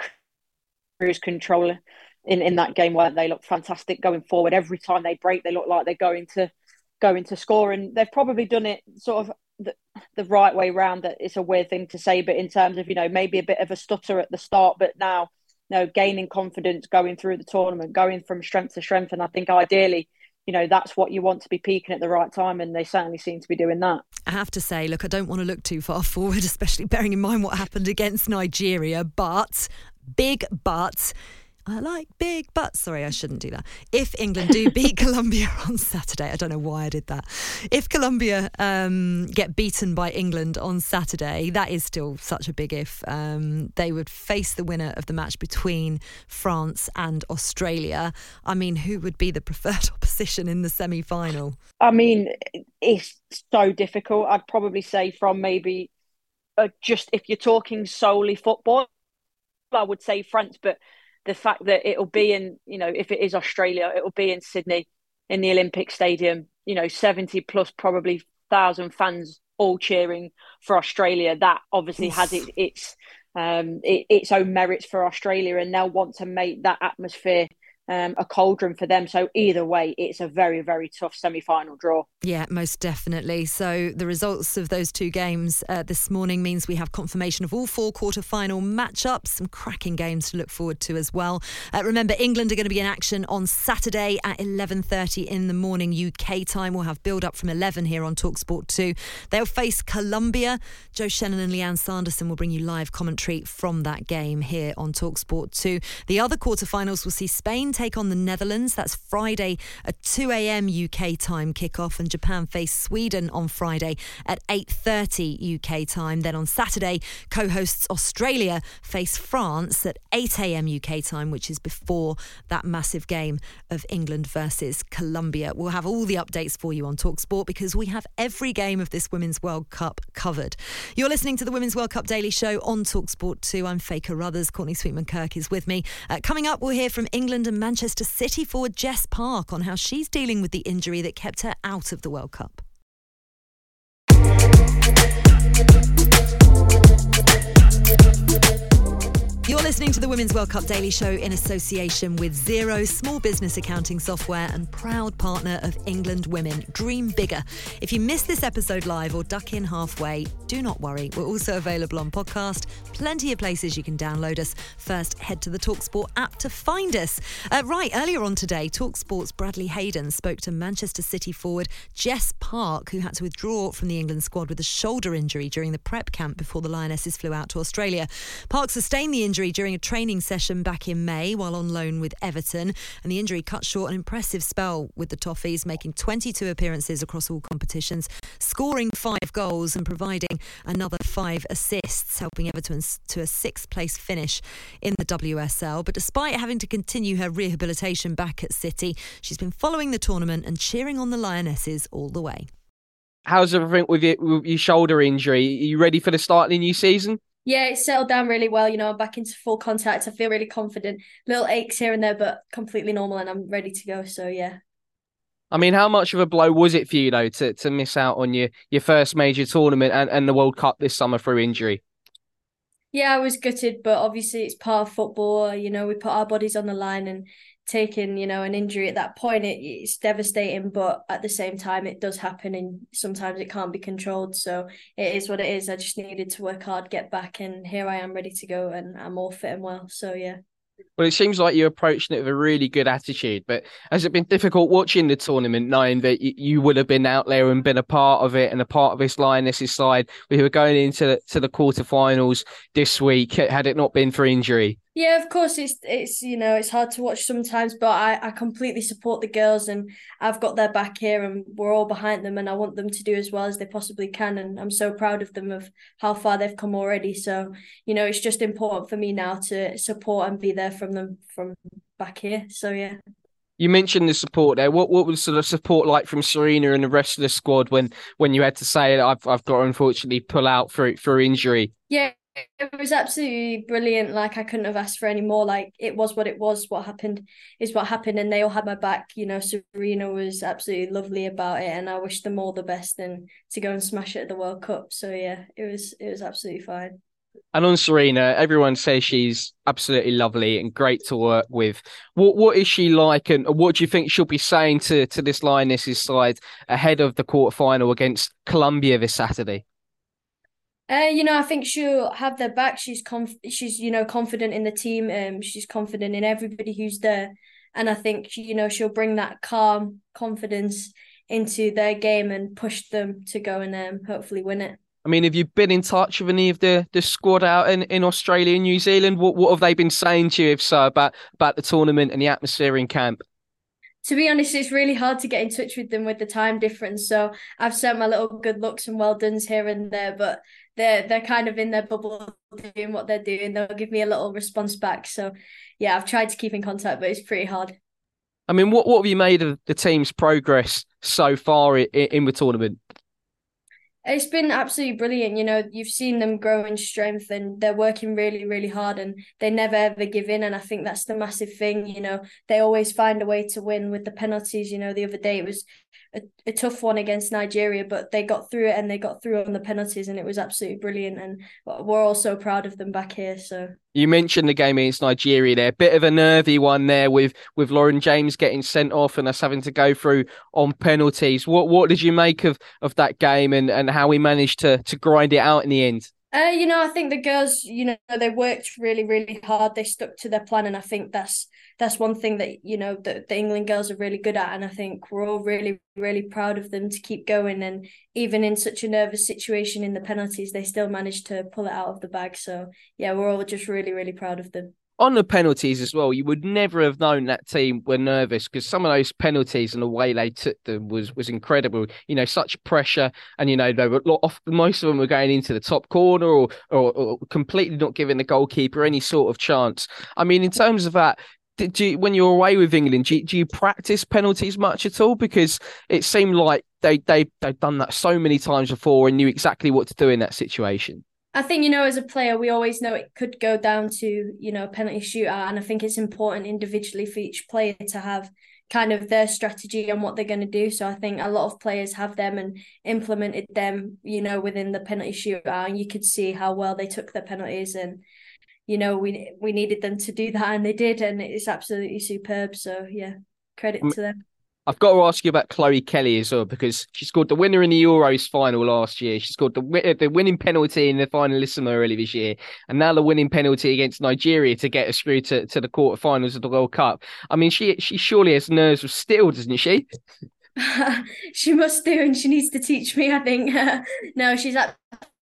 cruise control in, in that game, where they look fantastic going forward. Every time they break, they look like they're going to going to score, and they've probably done it sort of the, the right way round. That it's a weird thing to say, but in terms of you know maybe a bit of a stutter at the start, but now you know gaining confidence going through the tournament, going from strength to strength, and I think ideally. You know, that's what you want to be peaking at the right time, and they certainly seem to be doing that. I have to say, look, I don't want to look too far forward, especially bearing in mind what happened against Nigeria, but big but I like big butts. Sorry, I shouldn't do that. If England do beat Colombia on Saturday, I don't know why I did that. If Colombia um, get beaten by England on Saturday, that is still such a big if. Um, they would face the winner of the match between France and Australia. I mean, who would be the preferred opposition in the semi final? I mean, it's so difficult. I'd probably say from maybe uh, just if you're talking solely football, I would say France, but the fact that it'll be in, you know, if it is Australia, it'll be in Sydney in the Olympic Stadium, you know, 70 plus probably thousand fans all cheering for Australia. That obviously has it, its um, it, its own merits for Australia, and they'll want to make that atmosphere um, a cauldron for them. So either way, it's a very, very tough semi-final draw. Yeah, most definitely. So the results of those two games uh, this morning means we have confirmation of all four quarter-final matchups. Some cracking games to look forward to as well. Uh, remember, England are going to be in action on Saturday at 11:30 in the morning UK time. We'll have build-up from 11 here on Talksport 2. They'll face Colombia. Joe Shannon and Lianne Sanderson will bring you live commentary from that game here on Talksport 2. The other quarter-finals will see Spain take on the Netherlands. That's Friday at 2 a.m. UK time kickoff, and Japan face Sweden on Friday at 8:30 UK time. Then on Saturday, co-hosts Australia face France at 8 a.m. UK time, which is before that massive game of England versus Colombia. We'll have all the updates for you on Talksport because we have every game of this Women's World Cup covered. You're listening to the Women's World Cup Daily Show on Talksport 2. I'm Faye Carruthers. Courtney Sweetman Kirk is with me. Uh, coming up, we'll hear from England and Manchester City forward Jess Park on how she's dealing with the injury that kept her out of the World Cup. You're listening to the Women's World Cup Daily Show in association with Xero, small business accounting software and proud partner of England Women. Dream bigger. If you missed this episode live or duck in halfway, do not worry. We're also available on podcast. Plenty of places you can download us. First, head to the Talksport app to find us. Uh, right, earlier on today, Talksport's Bradley Hayden spoke to Manchester City forward Jess Park, who had to withdraw from the England squad with a shoulder injury during the prep camp before the Lionesses flew out to Australia. Park sustained the injury during a training session back in May while on loan with Everton, and the injury cut short an impressive spell with the Toffees, making 22 appearances across all competitions, scoring five goals and providing another five assists, helping Everton to a sixth place finish in the WSL. But despite having to continue her rehabilitation back at City, she's been following the tournament and cheering on the Lionesses all the way. How's everything with your, with your shoulder injury? Are you ready for the start of the new season? Yeah, it's settled down really well. You know, I'm back into full contact. I feel really confident. Little aches here and there, but completely normal, and I'm ready to go. So yeah. I mean, how much of a blow was it for you though to, to miss out on your, your first major tournament and, and the World Cup this summer through injury? Yeah, I was gutted, but obviously it's part of football. You know, we put our bodies on the line, and taking you know an injury at that point it, it's devastating but at the same time it does happen and sometimes it can't be controlled. So it is what it is. I just needed to work hard get back and here i am ready to go and i'm all fit and well. So yeah. Well, it seems like you're approaching it with a really good attitude, but has it been difficult watching the tournament, knowing that you would have been out there and been a part of it and a part of this Lionesses side? We were going into to the quarterfinals this week. Had it not been for injury, yeah, of course it's it's you know it's hard to watch sometimes, but I I completely support the girls and I've got their back here and we're all behind them and I want them to do as well as they possibly can and I'm so proud of them of how far they've come already. So you know it's just important for me now to support and be there from them from back here. So yeah. You mentioned the support there. What what was sort of support like from Sarina and the rest of the squad when when you had to say I've I've got to unfortunately pull out for for injury? Yeah, it was absolutely brilliant. Like I couldn't have asked for any more. Like it was what it was. What happened is what happened, and they all had my back. You know, Sarina was absolutely lovely about it, and I wish them all the best and to go and smash it at the World Cup. So yeah, it was it was absolutely fine. And on Sarina, everyone says she's absolutely lovely and great to work with. What what is she like, and what do you think she'll be saying to to this Lionesses side ahead of the quarterfinal against Colombia this Saturday? Uh, you know, I think she'll have their back. She's conf- she's you know confident in the team. Um, she's confident in everybody who's there, and I think you know she'll bring that calm confidence into their game and push them to go and um, hopefully win it. I mean, have you been in touch with any of the, the squad out in, in Australia and New Zealand? What what have they been saying to you, if so, about about the tournament and the atmosphere in camp? to be honest, it's really hard to get in touch with them with the time difference. So I've sent my little good looks and well dones here and there, but they're they're kind of in their bubble doing what they're doing. They'll give me a little response back. So yeah, I've tried to keep in contact, but it's pretty hard. I mean, what what have you made of the team's progress so far in, in the tournament? It's been absolutely brilliant. You know, you've seen them grow in strength and they're working really, really hard and they never ever give in. And I think that's the massive thing. You know, they always find a way to win with the penalties. You know, the other day it was a, a tough one against Nigeria, but they got through it and they got through on the penalties and it was absolutely brilliant. And we're all so proud of them back here. So you mentioned the game against Nigeria there, bit of a nervy one there with with Lauren James getting sent off and us having to go through on penalties. What what did you make of of that game and and how we managed to to grind it out in the end? Uh, you know, I think the girls, you know, they worked really, really hard. They stuck to their plan, and I think that's that's one thing that you know that the England girls are really good at, and I think we're all really, really proud of them to keep going. And even in such a nervous situation in the penalties, they still managed to pull it out of the bag. So yeah, we're all just really, really proud of them on the penalties as well, you would never have known that team were nervous because some of those penalties and the way they took them was was incredible. You know, such pressure, and you know they were off, most of them were going into the top corner or, or, or completely not giving the goalkeeper any sort of chance. I mean, in terms of that, did you when you're away with England, do you, do you practice penalties much at all? Because it seemed like they they they've done that so many times before and knew exactly what to do in that situation. I think you know as a player we always know it could go down to you know a penalty shootout, and I think it's important individually for each player to have kind of their strategy and what they're going to do. So I think a lot of players have them and implemented them, you know, within the penalty shootout, and you could see how well they took their penalties and you know, we we needed them to do that, and they did, and it's absolutely superb. So yeah, credit to them. I've got to ask you about Chloe Kelly as well because she scored the winner in the Euros final last year. She scored the uh, the winning penalty in the finalissimo early this year, and now the winning penalty against Nigeria to get us through to, to the quarterfinals of the World Cup. I mean, she she surely has nerves of steel, doesn't she? she must do, and she needs to teach me. I think. no, she's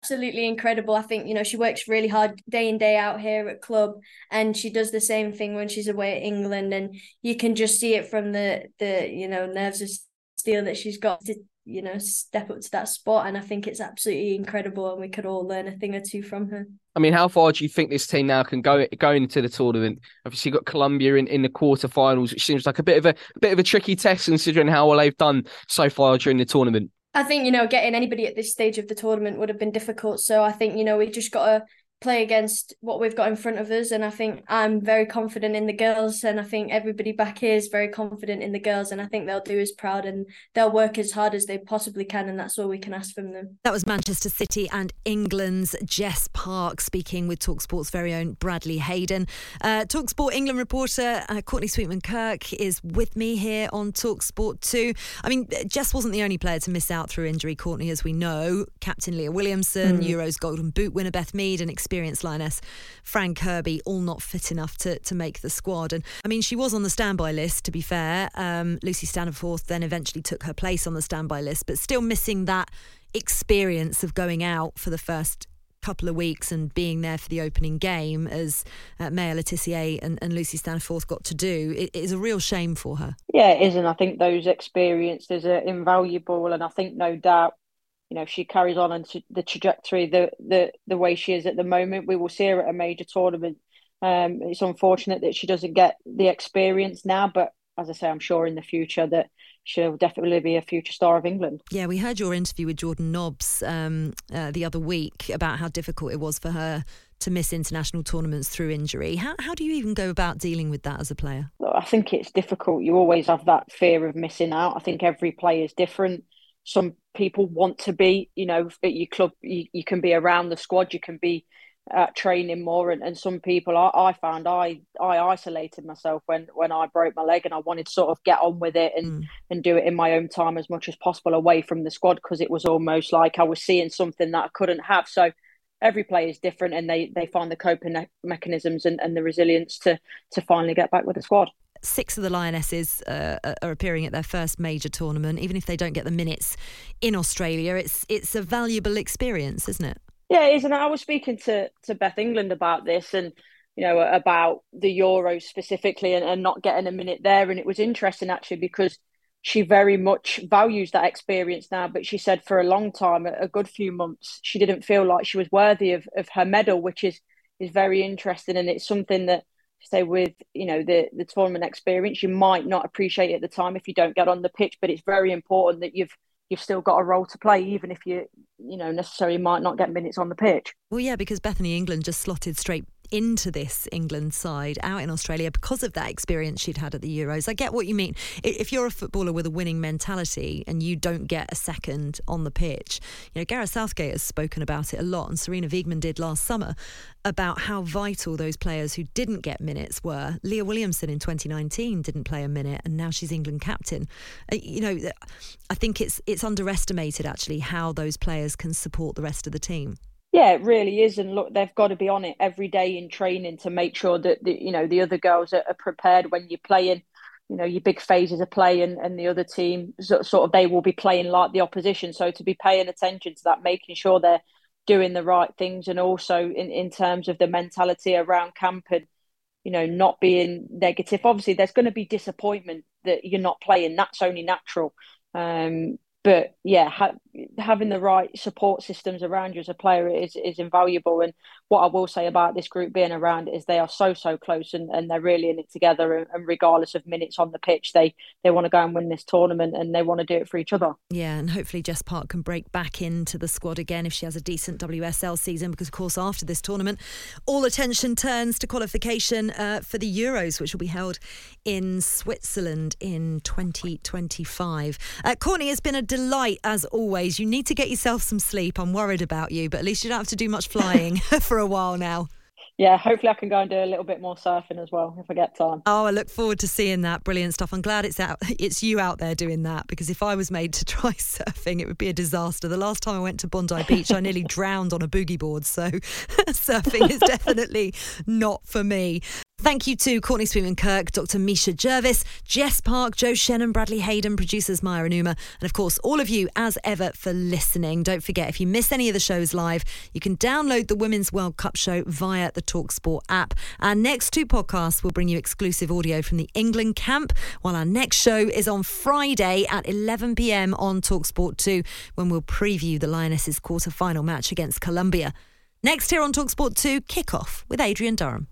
absolutely incredible. I think, you know, she works really hard day in, day out here at club and she does the same thing when she's away at England and you can just see it from the the, you know, nerves of steel that she's got to, you know, step up to that spot. And I think it's absolutely incredible and we could all learn a thing or two from her. I mean, how far do you think this team now can go going into the tournament? Obviously, got Colombia in, in the quarterfinals, which seems like a bit of a, a bit of a tricky test considering how well they've done so far during the tournament. I think you know getting anybody at this stage of the tournament would have been difficult. So I think you know we just got to play against what we've got in front of us. And I think I'm very confident in the girls. And I think everybody back here is very confident in the girls. And I think they'll do as proud and they'll work as hard as they possibly can. And that's all we can ask from them. That was Manchester City and England's Jess Park speaking with Talksport's very own Bradley Hayden. Uh, Talksport England reporter uh, Courtney Sweetman Kirk is with me here on Talksport 2. I mean, Jess wasn't the only player to miss out through injury, Courtney, as we know. Captain Leah Williamson, mm. Euros Golden Boot winner Beth Mead, and experienced lioness Fran Kirby all not fit enough to, to make the squad. And I mean, she was on the standby list, to be fair. Um, Lucy Staniforth then eventually took her place on the standby list, but still missing that experience of going out for the first couple of weeks and being there for the opening game as uh, Maya Le Tissier and, and Lucy Staniforth got to do it, it is a real shame for her. Yeah, it is, and I think those experiences are invaluable, and I think no doubt you know, if she carries on and the trajectory the the the way she is at the moment, we will see her at a major tournament. Um, it's unfortunate that she doesn't get the experience now, but as I say, I'm sure in the future that she'll definitely be a future star of England. Yeah, we heard your interview with Jordan Nobbs um, uh, the other week about how difficult it was for her to miss international tournaments through injury. How, how do you even go about dealing with that as a player? I think it's difficult. You always have that fear of missing out. I think every player is different some people want to be, you know, at your club, you, you can be around the squad, you can be uh, training more, and, and some people, I, I found I I isolated myself when when I broke my leg, and I wanted to sort of get on with it and mm. and do it in my own time as much as possible away from the squad because it was almost like I was seeing something that I couldn't have. So every player is different, and they they find the coping mechanisms and, and the resilience to to finally get back with the squad six of the Lionesses uh, are appearing at their first major tournament. Even if they don't get the minutes in Australia, it's it's a valuable experience, isn't it? Yeah, it is. And I was speaking to to Beth England about this, and you know about the Euros specifically, and, and not getting a minute there. And it was interesting actually because she very much values that experience now. But she said for a long time, a good few months, she didn't feel like she was worthy of of her medal, which is is very interesting, and it's something that say with you know the the tournament experience you might not appreciate at the time if you don't get on the pitch but it's very important that you've you've still got a role to play even if you you know necessarily might not get minutes on the pitch. Well yeah because bethany england just slotted straight into this England side out in Australia because of that experience she'd had at the Euros. I get what you mean. If you're a footballer with a winning mentality and you don't get a second on the pitch, you know, Gareth Southgate has spoken about it a lot, and Sarina Wiegman did last summer about how vital those players who didn't get minutes were. Leah Williamson in 2019 didn't play a minute, and now she's England captain. Uh, you know, I think it's it's underestimated actually how those players can support the rest of the team. Yeah, it really is, and look, they've got to be on it every day in training to make sure that the, you know the other girls are, are prepared when you're playing. You know your big phases of play, and, the other team sort of they will be playing like the opposition. So to be paying attention to that, making sure they're doing the right things, and also in, in terms of the mentality around camp and you know not being negative. Obviously, there's going to be disappointment that you're not playing. That's only natural. Um, but yeah, ha- having the right support systems around you as a player is is invaluable. And what I will say about this group being around is they are so so close and, and they're really in it together. And, regardless of minutes on the pitch, they they want to go and win this tournament and they want to do it for each other. Yeah, and hopefully Jess Park can break back into the squad again if she has a decent WSL season. Because of course, after this tournament, all attention turns to qualification uh, for the Euros, which will be held in Switzerland in 2025. Uh, Courtney has been a delight as always. You need to get yourself some sleep. I'm worried about you, but at least you don't have to do much flying for a while now. yeah, hopefully I can go and do a little bit more surfing as well if I get time. Oh, I look forward to seeing that. Brilliant stuff. I'm glad it's out. It's you out there doing that because if I was made to try surfing, it would be a disaster. The last time I went to Bondi Beach, I nearly drowned on a boogie board. So surfing is definitely not for me. Thank you to Courtney Sweetman Kirk, Dr. Misia Gervis, Jess Park, Joe Shannon, Bradley Hayden, producers Maya Anuma, and of course, all of you as ever for listening. Don't forget, if you miss any of the shows live, you can download the Women's World Cup show via the Talksport app. Our next two podcasts will bring you exclusive audio from the England camp, while our next show is on Friday at 11 pm on Talksport 2, when we'll preview the Lionesses' quarter final match against Colombia. Next here on Talksport 2, kickoff with Adrian Durham.